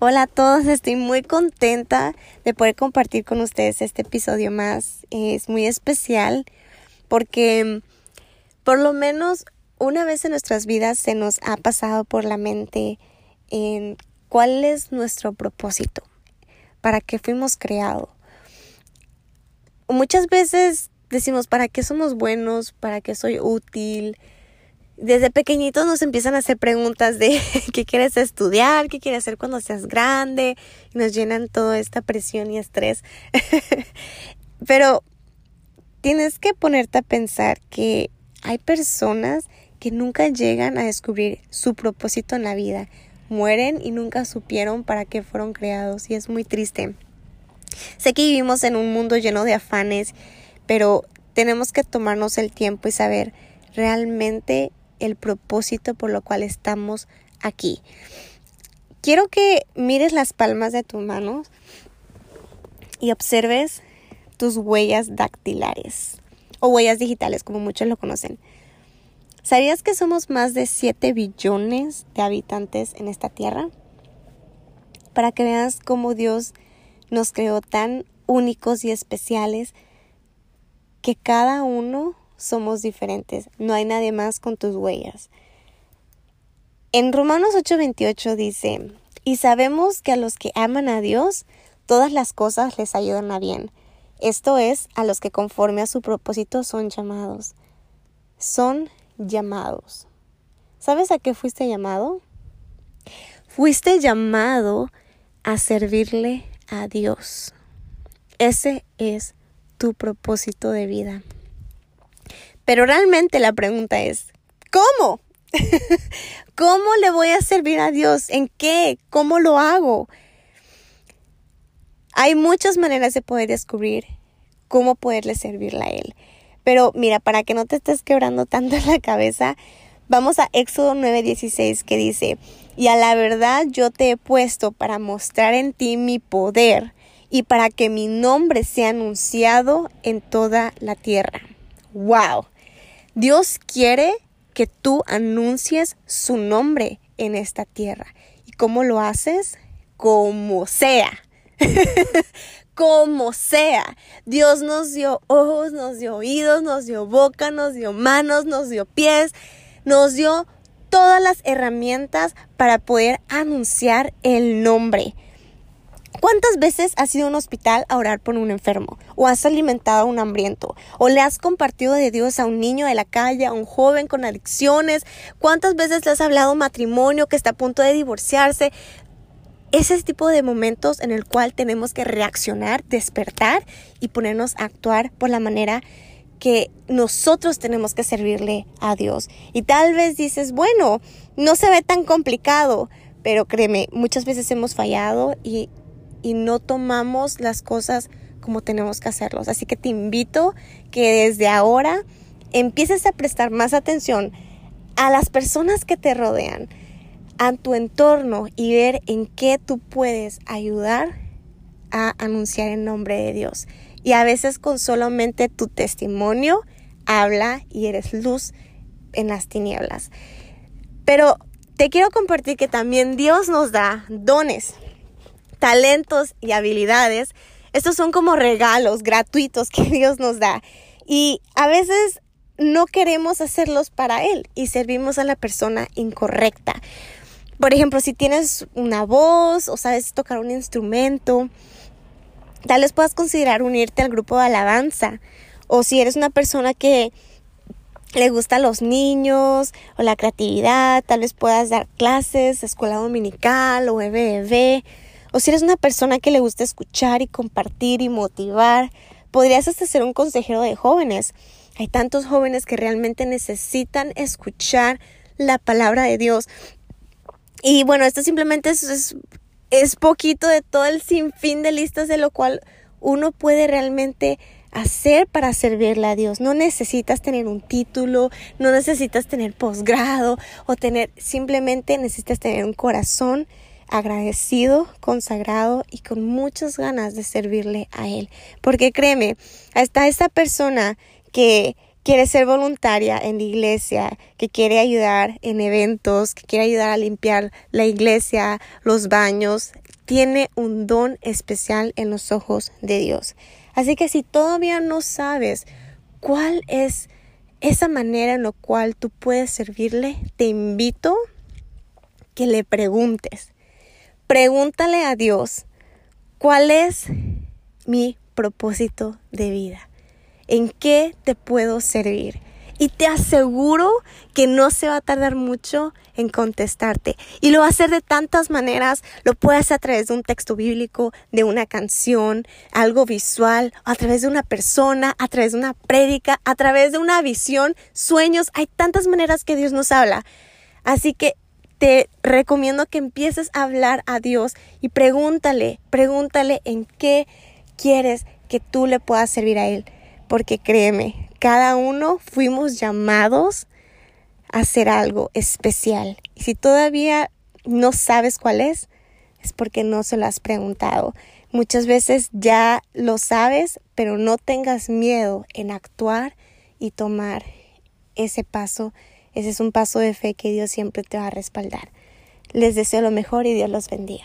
Hola a todos, estoy muy contenta de poder compartir con ustedes este episodio más. Es muy especial porque por lo menos una vez en nuestras vidas se nos ha pasado por la mente en cuál es nuestro propósito, para qué fuimos creados. Muchas veces decimos, ¿para qué somos buenos? ¿Para qué soy útil? Desde pequeñitos nos empiezan a hacer preguntas de qué quieres estudiar, qué quieres hacer cuando seas grande, y nos llenan toda esta presión y estrés. Pero tienes que ponerte a pensar que hay personas que nunca llegan a descubrir su propósito en la vida. Mueren y nunca supieron para qué fueron creados y es muy triste. Sé que vivimos en un mundo lleno de afanes, pero tenemos que tomarnos el tiempo y saber realmente el propósito por lo cual estamos aquí. Quiero que mires las palmas de tus manos y observes tus huellas dactilares o huellas digitales, como muchos lo conocen. ¿Sabías que somos más de 7 billones de habitantes en esta tierra? Para que veas cómo Dios nos creó tan únicos y especiales que cada uno somos diferentes. No hay nadie más con tus huellas. En Romanos 8:28 dice, y sabemos que a los que aman a Dios, todas las cosas les ayudan a bien. Esto es, a los que conforme a su propósito son llamados. Son llamados. ¿Sabes a qué fuiste llamado? Fuiste llamado a servirle a Dios. Ese es tu propósito de vida. Pero realmente la pregunta es, ¿cómo? ¿Cómo le voy a servir a Dios? ¿En qué? ¿Cómo lo hago? Hay muchas maneras de poder descubrir cómo poderle servirle a Él. Pero mira, para que no te estés quebrando tanto la cabeza, vamos a Éxodo 9:16 que dice, y a la verdad yo te he puesto para mostrar en ti mi poder y para que mi nombre sea anunciado en toda la tierra. ¡Wow! Dios quiere que tú anuncies su nombre en esta tierra. ¿Y cómo lo haces? Como sea. como sea. Dios nos dio ojos, nos dio oídos, nos dio boca, nos dio manos, nos dio pies, nos dio todas las herramientas para poder anunciar el nombre. ¿Cuántas veces has ido a un hospital a orar por un enfermo? ¿O has alimentado a un hambriento? ¿O le has compartido de Dios a un niño de la calle, a un joven con adicciones? ¿Cuántas veces le has hablado matrimonio que está a punto de divorciarse? Ese tipo de momentos en el cual tenemos que reaccionar, despertar y ponernos a actuar por la manera que nosotros tenemos que servirle a Dios. Y tal vez dices, bueno, no se ve tan complicado, pero créeme, muchas veces hemos fallado y y no tomamos las cosas como tenemos que hacerlos. Así que te invito que desde ahora empieces a prestar más atención a las personas que te rodean, a tu entorno y ver en qué tú puedes ayudar a anunciar el nombre de Dios. Y a veces con solamente tu testimonio habla y eres luz en las tinieblas. Pero te quiero compartir que también Dios nos da dones talentos y habilidades, estos son como regalos gratuitos que Dios nos da. Y a veces no queremos hacerlos para Él y servimos a la persona incorrecta. Por ejemplo, si tienes una voz o sabes tocar un instrumento, tal vez puedas considerar unirte al grupo de alabanza. O si eres una persona que le gusta a los niños o la creatividad, tal vez puedas dar clases, escuela dominical o EBEB o si eres una persona que le gusta escuchar y compartir y motivar, podrías hasta ser un consejero de jóvenes. Hay tantos jóvenes que realmente necesitan escuchar la palabra de Dios. Y bueno, esto simplemente es, es, poquito de todo el sinfín de listas de lo cual uno puede realmente hacer para servirle a Dios. No necesitas tener un título, no necesitas tener posgrado o tener, simplemente necesitas tener un corazón agradecido, consagrado y con muchas ganas de servirle a Él. Porque créeme, hasta esta persona que quiere ser voluntaria en la iglesia, que quiere ayudar en eventos, que quiere ayudar a limpiar la iglesia, los baños, tiene un don especial en los ojos de Dios. Así que si todavía no sabes cuál es esa manera en la cual tú puedes servirle, te invito que le preguntes. Pregúntale a Dios, ¿cuál es mi propósito de vida? ¿En qué te puedo servir? y te aseguro que no se va a tardar mucho en contestarte. Y lo va a hacer de tantas maneras. Lo puede hacer a través de un texto bíblico, de una canción, algo visual, a través de una persona, a través de una prédica, a través de una visión, sueños. Hay tantas maneras que Dios nos habla. Así que te recomiendo que empieces a hablar a Dios y pregúntale, pregúntale en qué quieres que tú le puedas servir a Él. Porque créeme, cada uno fuimos llamados a hacer algo especial. Y si todavía no sabes cuál es, es porque no se lo has preguntado. Muchas veces ya lo sabes, pero no tengas miedo en actuar y tomar ese paso. Ese es un paso de fe que Dios siempre te va a respaldar. Les deseo lo mejor y Dios los bendiga.